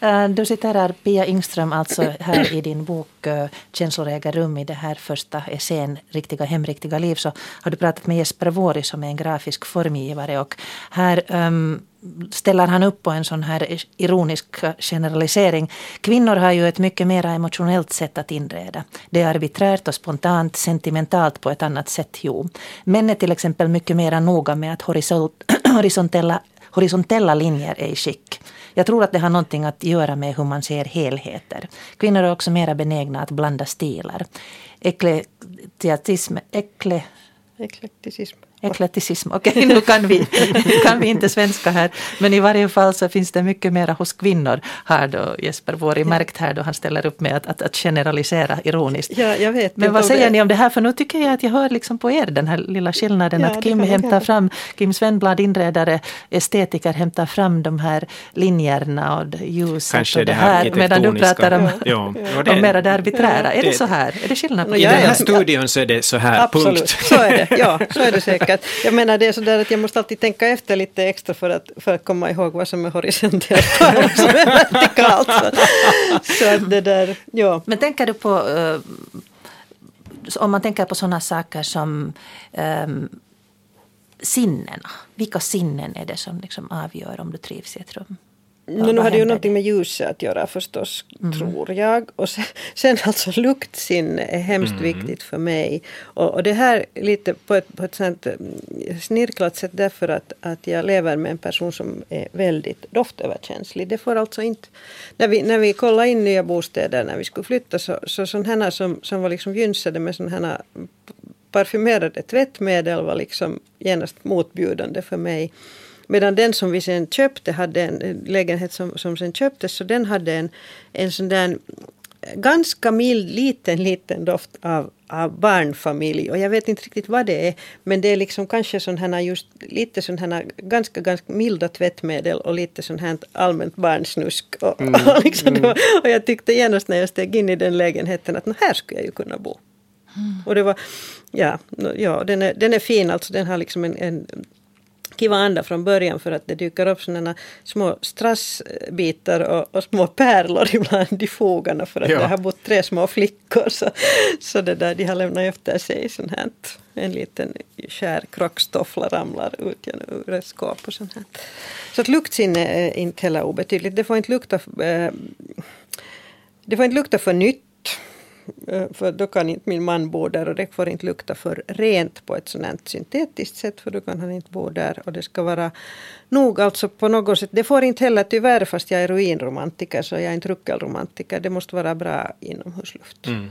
Eh, du citerar Pia Ingström alltså här i din bok eh, Känslor äger rum i det här första essän Riktiga hem, riktiga liv så har du pratat med Jesper Vuori som är en grafisk formgivare och här um, ställer han upp på en sån här ironisk generalisering. Kvinnor har ju ett mycket mer emotionellt sätt att inreda. Det är arbiträrt och spontant, sentimentalt på ett annat sätt, jo. Män är till exempel mycket mer noga med att horisontella, horisontella linjer är i skick. Jag tror att det har någonting att göra med hur man ser helheter. Kvinnor är också mer benägna att blanda stilar. Ekletiasm, ekle, Eklekticism. Eklekticism, okej okay, nu kan vi, kan vi inte svenska här. Men i varje fall så finns det mycket mera hos kvinnor har då Jesper Vuori märkt här då han ställer upp med att, att, att generalisera ironiskt. Ja, jag vet Men vad säger det. ni om det här? För nu tycker jag att jag hör liksom på er den här lilla skillnaden ja, att Kim hämtar fram, Kim Svenblad inredare, estetiker hämtar fram de här linjerna och ljuset Kanske och det här, medan du pratar om, ja. ja. om mera det arbiträra. Är det, det så här? Är det skillnad på I den här studion så är det så här, Absolut, punkt. så är det. Ja, så är det säkert säkert. Jag menar det är sådär att jag måste alltid tänka efter lite extra för att, för att komma ihåg vad som är horisontellt och vad som är vertikalt. Så, så att det där, ja. Men tänker du på, uh, om man tänker på sådana saker som um, sinnena. Vilka sinnen är det som liksom avgör om du trivs i ett rum? No, nu har det ju någonting med ljuset att göra förstås, mm. tror jag. Och sen, sen alltså luktsinne är hemskt mm. viktigt för mig. Och, och, det här lite på ett, på ett sånt mm, snirklat sätt därför att, att jag lever med en person som är väldigt doftöverkänslig. Det får alltså inte... När vi, när vi kollade in nya bostäder när vi skulle flytta så, så sådana som, som var liksom gynsade med sådana här parfymerade tvättmedel var liksom genast motbjudande för mig. Medan den som vi sen köpte hade en lägenhet som, som sen köptes så den hade en, en sån där ganska mild liten liten doft av, av barnfamilj och jag vet inte riktigt vad det är men det är liksom kanske sån här just lite sån här ganska ganska milda tvättmedel och lite sån här allmänt barnsnusk och, mm, och, liksom mm. var, och jag tyckte genast när jag steg in i den lägenheten att här skulle jag ju kunna bo. Mm. Och det var, ja, ja den, är, den är fin alltså, den har liksom en, en kiva anda från början för att det dyker upp sådana små strassbitar och, och, små pärlor ibland i fogarna för att ja. det har bott tre små flickor. Så, så det där, de har lämnat efter sig sånt här. En liten skär krockstoffla ramlar ut ur ett skåp och sånt här. Så att luktsinne är inte heller obetydligt. Det får inte lukta, äh, det får inte lukta för nytt Eh, för då kan inte min man bo där och det får inte lukta för rent på ett sådant syntetiskt sätt för då kan han inte bo där. Och det ska vara nog alltså på något sätt. Det får inte heller tyvärr fast jag är ruinromantiker så jag är inte ruckelromantiker. Det måste vara bra inomhusluft. Mm.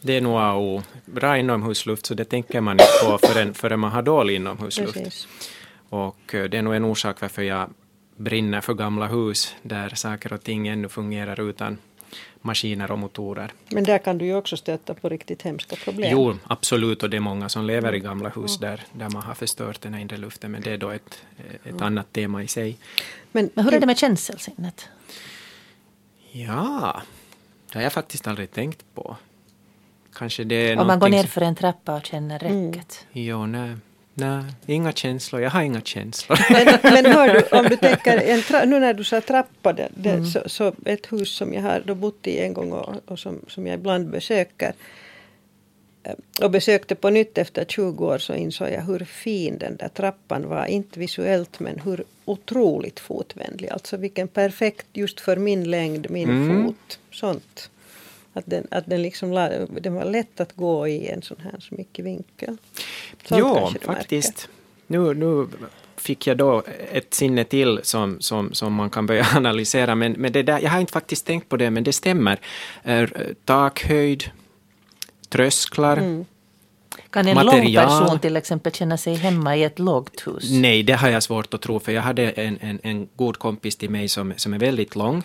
Det är nog A och Bra inomhusluft så det tänker man inte på förrän, förrän man har dålig inomhusluft. Precis. Och eh, det är nog en orsak varför jag brinner för gamla hus där saker och ting ännu fungerar utan maskiner och motorer. Men där kan du ju också stöta på riktigt hemska problem. Jo, absolut, och det är många som lever i gamla hus där, där man har förstört den inre luften, men det är då ett, ett mm. annat tema i sig. Men, men hur är det med känselsinnet? Ja, det har jag faktiskt aldrig tänkt på. Kanske det är Om man går ner för en trappa och känner räcket? Mm. Jo, nej. Nej, inga känslor. Jag har inga känslor. Men, men hör du, om du tänker, en nu när du sa trappa, det, det, mm. så, så, ett hus som jag har då bott i en gång och, och som, som jag ibland besöker eh, och besökte på nytt efter 20 år så insåg jag hur fin den där trappan var. Inte visuellt men hur otroligt fotvänlig. Alltså vilken perfekt just för min längd, min mm. fot. Sånt. Att den, att den, liksom, den var lätt att gå i en sån här så mycket vinkel. Sånt jo, faktiskt. Nu, nu fick jag då ett sinne till som, som, som man kan börja analysera. Men, men det där, jag har inte faktiskt tänkt på det, men det stämmer. Eh, takhöjd, trösklar. Mm. Kan en material. lång person till exempel känna sig hemma i ett lågt hus? Nej, det har jag svårt att tro, för jag hade en, en, en god kompis till mig som, som är väldigt lång.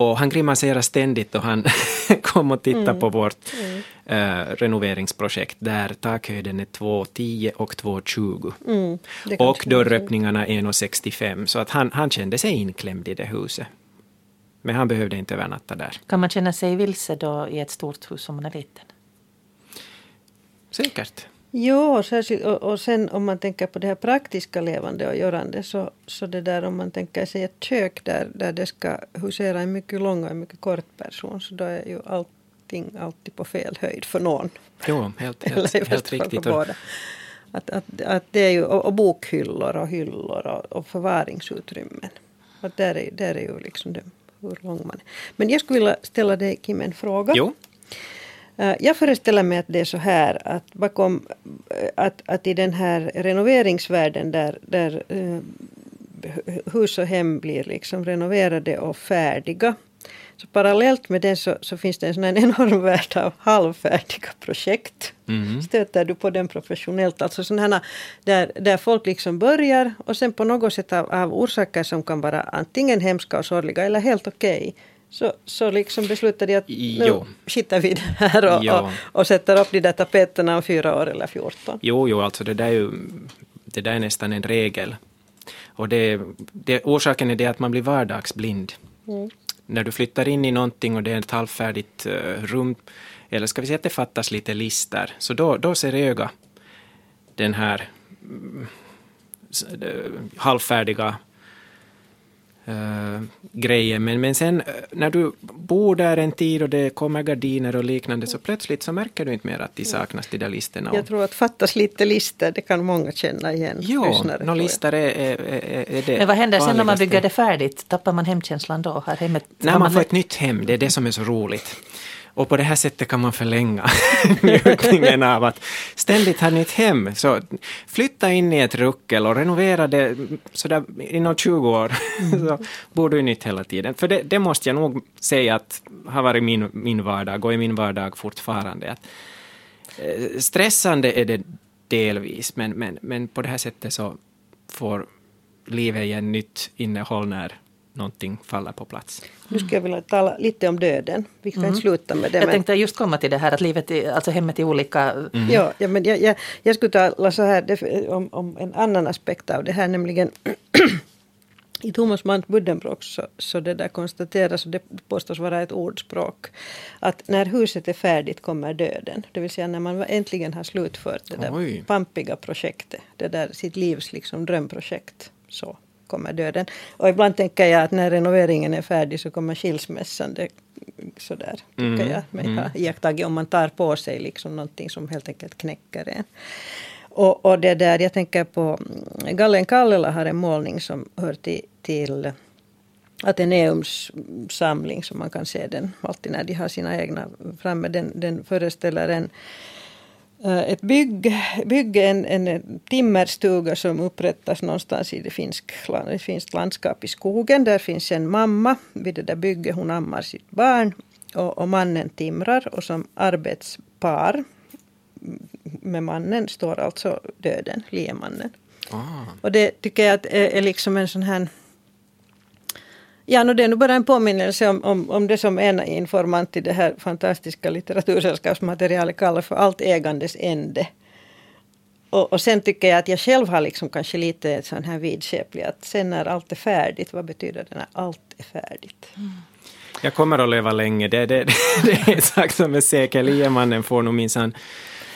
Och han grimaserar ständigt och han kom och tittade mm. på vårt mm. uh, renoveringsprojekt där takhöjden är 2,10 och 2,20. Mm. Och dörröppningarna är 1,65 så att han, han kände sig inklämd i det huset. Men han behövde inte övernatta där. Kan man känna sig vilse då i ett stort hus om man är liten? Säkert. Jo, särskilt, och, och sen om man tänker på det här praktiska levande och görande så, så det där om man tänker sig ett kök där, där det ska husera en mycket lång och en mycket kort person så då är ju allting alltid på fel höjd för någon. Jo, helt, helt, helt riktigt. Båda. Att, att, att det är ju, och, och bokhyllor och hyllor och, och förvaringsutrymmen. Att där, är, där är ju liksom det, hur lång man är. Men jag skulle vilja ställa dig Kim en fråga. Jo. Eh, Jag föreställer mig att det är så här att bakom eh, att, att i den här renoveringsvärlden där, där eh, hus och hem blir liksom renoverade och färdiga. Så parallellt med det så, så finns det en sån enorm värld av halvfärdiga projekt. Mhm. Stöter du på den professionellt? Alltså sådana där, där folk liksom börjar och sen på något sätt av, av orsaker som kan vara antingen hemska och sorgliga eller helt okej. Så, så liksom beslutar de att nu Jo. skiter vi här och, Jo. och, och sätter upp de där tapeterna om fyra år eller 14. Jo, jo, alltså det där är ju det där är nästan en regel. Och det, det, orsaken är det att man blir vardagsblind. När du flyttar in i någonting och det är ett halvfärdigt eh, rum, eller ska vi säga att det fattas lite lister, så då, då ser öga den här mm, eh, halvfärdiga eh, grejen. Men, men sen eh, när du bor där en tid och det kommer gardiner och liknande så plötsligt så märker du inte mer att de saknas, de där listorna. Jag tror att fattas lite lister, det kan många känna igen. Jo, några listor är, är, är, är det Men vad händer sen när man bygger det färdigt? Tappar man hemkänslan då? Har hemmet, När har man får ett nytt hem, det är det som är så roligt. Och på det här sättet kan man förlänga njutningen av att ständigt ha nytt hem. Så flytta in i ett ruckel och renovera det sådär inom 20 år. så bor du nytt hela tiden. För det, det måste jag nog säga att har varit min, min vardag och är min vardag fortfarande. Att, eh, stressande är det delvis, men, men, men på det här sättet så får livet igen nytt innehåll när någonting faller på plats. Nu skulle jag vilja tala lite om döden. Vi ska inte sluta med det. Jag men- tänkte just komma till det här att livet, är- alltså hemmet är olika. Ja, ja, men jag, jag, jag skulle tala så här, om, om en annan aspekt av det här, nämligen i Thomas Mant Buddenbrock så, så det där konstateras, och det påstås vara ett ordspråk, att när huset är färdigt kommer döden. Det vill säga när man äntligen har slutfört det där Oj. pampiga projektet, det där sitt livs liksom drömprojekt, så kommer döden. Och ibland tänker jag att när renoveringen är färdig så kommer skilsmässan. Det, sådär, tycker Mm, jag mig ha iakttagit om man tar på sig liksom någonting som helt enkelt knäcker en. Och, och det där, jag tänker på mm, Gallen Kallela har en målning som hör till, till Ateneums samling som man kan se den alltid när de har sina egna framme. Den, den föreställer en, ett bygg, bygge, en, en timmerstuga som upprättas någonstans i det finsk, ett finskt landskap i skogen. Där finns en mamma vid det där bygget, hon ammar sitt barn och, och mannen timrar och som arbetspar med mannen står alltså döden, liemannen. Ah. Och det tycker jag att är, är liksom en sån här Ja, no, det är nog bara en påminnelse om, om, om det som en informant i det här fantastiska litteratursällskapsmaterialet kallar för allt ägandes ände. Och, och sen tycker jag att jag själv har liksom kanske lite sån här vidskeplig att sen när allt är färdigt, vad betyder det när allt är färdigt? Mm. Jag kommer att leva länge, det, det, det är som är säker. Liemannen får nog minsann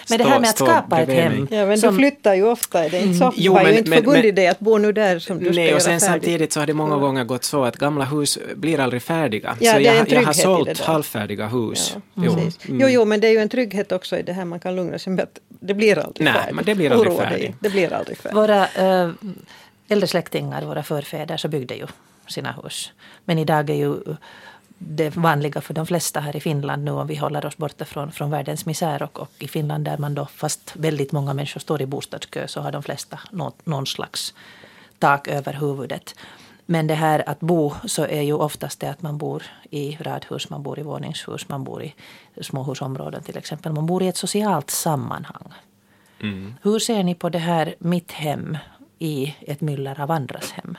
men det här med att skapa ett hem. Ja, men Som- du flyttar ju ofta, är det inte så? Jo, du har men- ju inte men- förbundit men- dig att bo nu där som du ska Nej, göra och sen färdigt. samtidigt så har det många gånger gått så att gamla hus blir aldrig färdiga. Ja, så det är jag, en jag har trygghet i sålt det halvfärdiga hus. Ja, Jo. Mm. Jo, jo, men det är ju en trygghet också i det här. Man kan lugna sig med att det blir aldrig Nej, färdigt. men det blir aldrig färdigt. Det blir aldrig färdigt. Våra äh, äldre släktingar, våra förfäder, så byggde ju sina hus. Men idag är ju det vanliga för de flesta här i Finland nu om vi håller oss borta från, från världens misär och, och i Finland där man då fast väldigt många människor står i bostadskö så har de flesta nå, någon slags tak över huvudet. Men det här att bo så är ju oftast det att man bor i radhus, man bor i våningshus, man bor i småhusområden till exempel. Man bor i ett socialt sammanhang. Mm. Hur ser ni på det här mitt hem i ett myller av andras hem?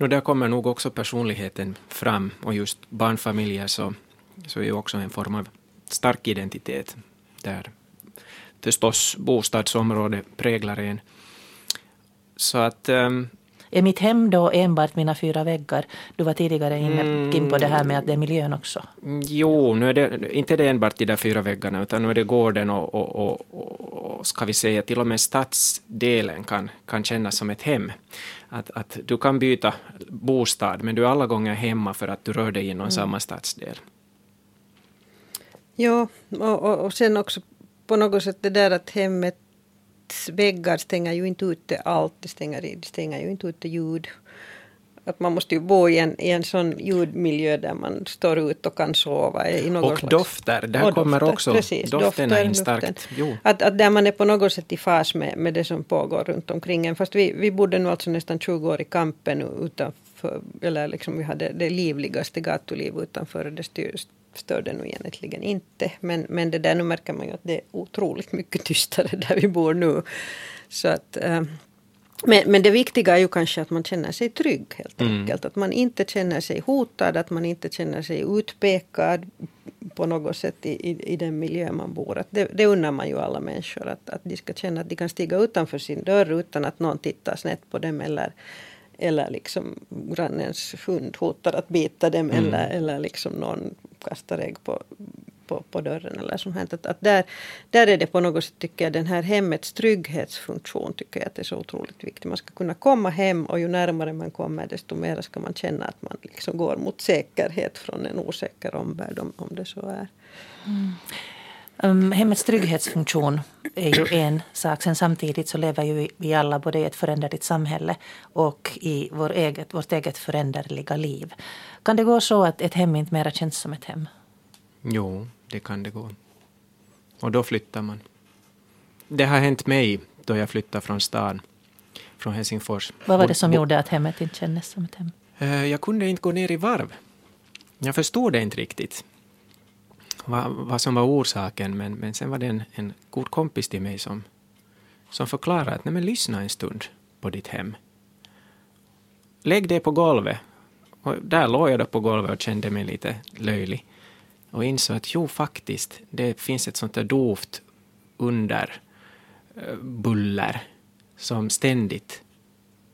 No, där kommer nog också personligheten fram och just barnfamiljer så, så är ju också en form av stark identitet där förstås bostadsområde präglar en. Så att um, är mitt hem då enbart mina fyra väggar? Du var tidigare inne Kim, på det här med att det är miljön också. Jo, nu är det inte det enbart de där fyra väggarna, utan nu är det gården och, och, och, och, ska vi säga till och med stadsdelen kan, kan kännas som ett hem. Att, att du kan byta bostad, men du är alla gånger hemma för att du rör dig inom samma stadsdel. Ja, och, och, och sen också på något sätt det där att hemmet hemmets väggar stänger ju inte ute allt, det stänger, det stänger ju inte ute ljud. Att man måste ju bo i en, i en sån ljudmiljö där man står ut och kan sova. I något och slags, dofter, där och kommer dofter, också precis, dofterna dofter, in starkt. Att, att där man är på något sätt i fas med, med det som pågår runt omkring en. Fast vi, vi bodde nu alltså nästan 20 år i kampen utanför, eller liksom vi hade det livligaste gatuliv utanför det styr, störde nog egentligen inte. Men, men det där nu märker man ju att det är otroligt mycket tystare där vi bor nu. Så att, eh, men, men det viktiga är ju kanske att man känner sig trygg helt Mm. enkelt. Att man inte känner sig hotad, att man inte känner sig utpekad på något sätt i, i, i den miljö man bor. Att det, det unnar man ju alla människor. Att, att de ska känna att de kan stiga utanför sin dörr utan att någon tittar snett på dem eller, eller liksom grannens hund hotar att bita dem Mm. eller, eller liksom någon kastar ägg på, på, på dörren eller som hänt. Att, att där, där är det på något sätt tycker jag den här hemmets trygghetsfunktion tycker jag att det är så otroligt viktig. Man ska kunna komma hem och ju närmare man kommer desto mer ska man känna att man liksom går mot säkerhet från en osäker omvärld om, om det så är. Mm. Um, hemmets trygghetsfunktion är ju en sak. Sen samtidigt så lever ju vi alla både i ett föränderligt samhälle och i vår eget, vårt eget föränderliga liv. Kan det gå så att ett hem inte mera känns som ett hem? Jo, det kan det gå. Och då flyttar man. Det har hänt mig då jag flyttade från stan, från Helsingfors. Vad var det som gjorde att hemmet inte kändes som ett hem? Eh, Jag kunde inte gå ner i varv. Jag förstod det inte riktigt. Vad, vad som var orsaken, men, men sen var det en, en god kompis till mig som, som förklarade att Nej, men lyssna en stund på ditt hem. Lägg det på golvet. Och där låg jag då på golvet och kände mig lite löjlig. Och insåg att jo, faktiskt, det finns ett sånt där dovt under eh, buller som ständigt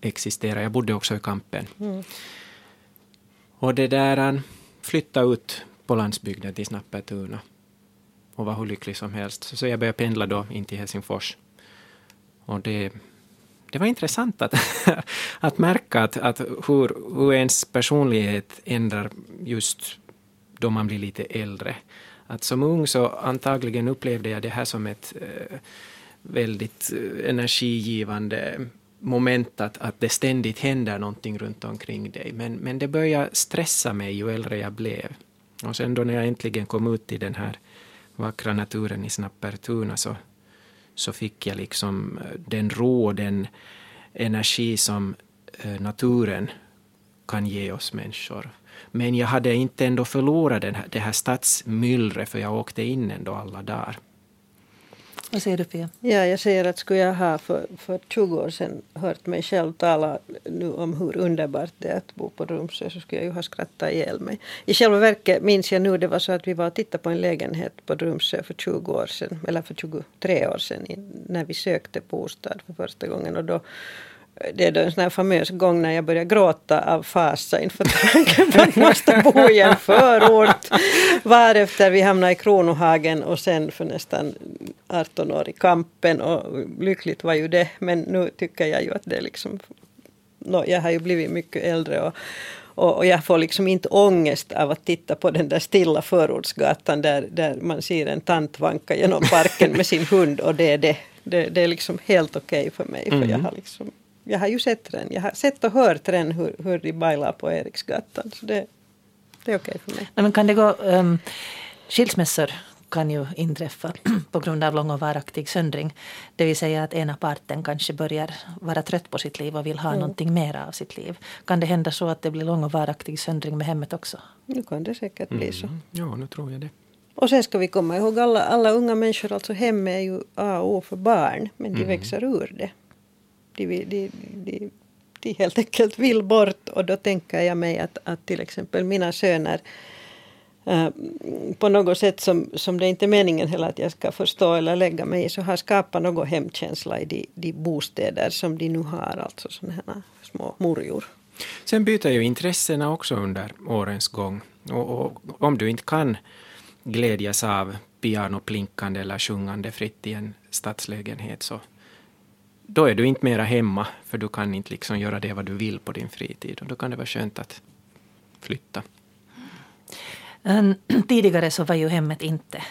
existerar. Jag bodde också i kampen. Och det där, han flyttade ut på landsbygden till Snappertuna och var hur lycklig som helst. Så, jag började pendla då in till Helsingfors. Och det, det var intressant att, att märka att, att hur, hur ens personlighet ändrar just då man blir lite äldre. Att som ung så antagligen upplevde jag det här som ett eh, väldigt eh, energigivande moment att, att det ständigt händer någonting runt omkring dig. Men, men det började stressa mig ju äldre jag blev. Och sen då när jag äntligen kom ut i den här vackra naturen i Snappertuna så, så fick jag liksom eh, den ro och den energi som eh, naturen kan ge oss människor. Men jag hade inte ändå förlorat den här, det här stadsmyllret för jag åkte in ändå alla dagar. Vad säger du Pia? Ja, jag säger att skulle jag ha för, för 20 år sedan hört mig själv tala nu om hur underbart det är att bo på Rumsö så skulle jag ju ha skrattat ihjäl mig. I själva verket minns jag nu det var så att vi var och tittade på en lägenhet på Rumsö för 20 år sedan, eller för 23 år sedan när vi sökte bostad för första gången och då det är en sån här famös gång när jag börjar gråta av fasa inför tanken på att man måste bo i en förort. Varefter vi hamnade i Kronohagen och sen för nästan 18 år i kampen och lyckligt var ju det. Men nu tycker jag ju att det är liksom, nå, jag har ju blivit mycket äldre och, och, och jag får liksom inte ångest av att titta på den där stilla förortsgatan där, där man ser en tant vanka genom parken med sin hund och det är det. Det, det är liksom helt okej för mig för jag har liksom jag har ju sett den. Jag har sett och hört den hur, hur de bailar på Eriksgatan. Så det, det är okej för mig. Nej, men kan det gå, um, skilsmässor kan ju inträffa på grund av lång och varaktig söndring. Det vill säga att ena parten kanske börjar vara trött på sitt liv och vill ha någonting mera av sitt liv. Kan det hända så att det blir lång och varaktig söndring med hemmet också? Nu kan det säkert bli så. Mm. Ja, nu tror jag det. Och sen ska vi komma ihåg alla, alla unga människor, alltså hemmet är ju A och O för barn. Men de växer ur det. De, vill- de, de, de helt enkelt vill bort och då tänker jag mig att, att till exempel mina söner eh, på något sätt som, som det inte är meningen heller att jag ska förstå eller lägga mig i så har skapat någon hemkänsla i de, de bostäder som de nu har, alltså sådana här små morjor. Sen byter ju intressena också under årens gång. Och, och om du inte kan glädjas av pianoplinkande eller sjungande fritt i en stadslägenhet så då är du inte mera hemma för du kan inte liksom göra det vad du vill på din fritid. Och då kan det vara skönt att flytta. Um, tidigare så var ju hemmet inte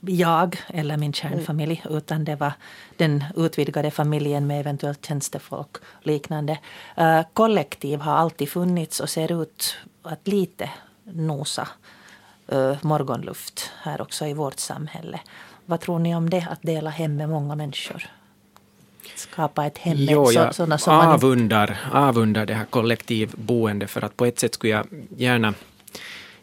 jag eller min kärnfamilj mm. utan det var den utvidgade familjen med eventuellt tjänstefolk och liknande. Uh, kollektiv har alltid funnits och ser ut att lite nosa uh, morgonluft här också i vårt samhälle. Vad tror ni om det, att dela hem med många människor? Skapa ett hem med jo, jag sådana som avundar, man... avundar det här kollektivboende för att på ett sätt skulle jag gärna,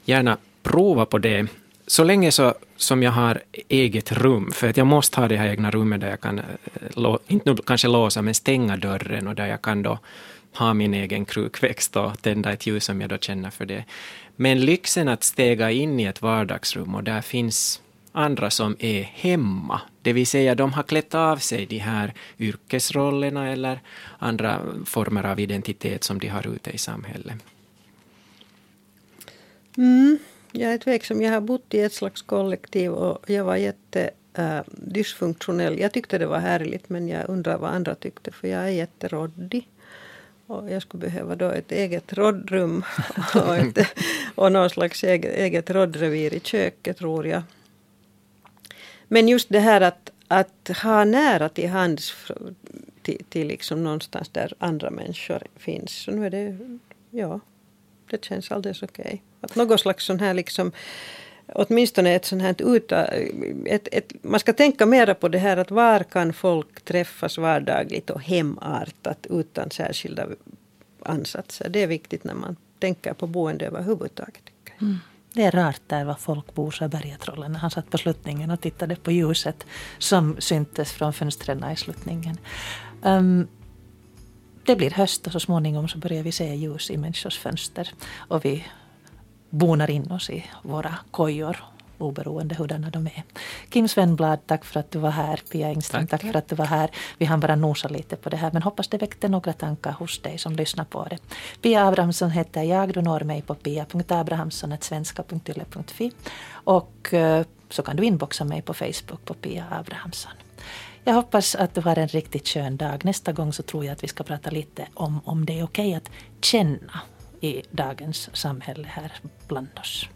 gärna prova på det så länge så, som jag har eget rum, för att jag måste ha det här egna rummet där jag kan, eh, inte kanske låsa, men stänga dörren och där jag kan då ha min egen krukväxt och tända ett ljus om jag då känner för det. Men lyxen att stega in i ett vardagsrum och där finns andra som är hemma, det vill säga de har klätt av sig de här yrkesrollerna eller andra former av identitet som de har ute i samhället. Mm. Jag är tveksam. Jag har bott i ett slags kollektiv och jag var jätte äh, dysfunktionell. Jag tyckte det var härligt men jag undrar vad andra tyckte för jag är jätteråddig. Och jag skulle behöva då ett eget rådrum och, ett, och någon slags eget, eget rådrevir i köket tror jag. Men just det här att, att ha nära till hands till, till liksom någonstans där andra människor finns. Så nu är det, ja, det känns alldeles okej. Okay. Att något slags sån här liksom åtminstone ett sånt här uta, ett, ett, man ska tänka mera på det här att var kan folk träffas vardagligt och hemartat utan särskilda ansatser. Det är viktigt när man tänker på boende överhuvudtaget. Mm. Det är rart där var folk bor, sa bergatrollen när han satt på sluttningen och tittade på ljuset som syntes från fönstren i sluttningen. Um, det blir höst och så småningom så börjar vi se ljus i människors fönster. Och vi bonar in oss i våra kojor oberoende hurdana de är. Kim Svenblad, tack för att du var här. Pia Engström, tack. tack för att du var här. Vi hann bara nosa lite på det här men hoppas det väckte några tankar hos dig som lyssnar på det. Pia Abrahamsson heter jag. Du når mig på pia.abrahamsson.svenska.yle.fi och eh, så kan du inboxa mig på Facebook på Pia Abrahamsson. Jag hoppas att du har en riktigt skön dag. Nästa gång så tror jag att vi ska prata lite om om det är okej okay att känna i dagens samhälle här bland oss.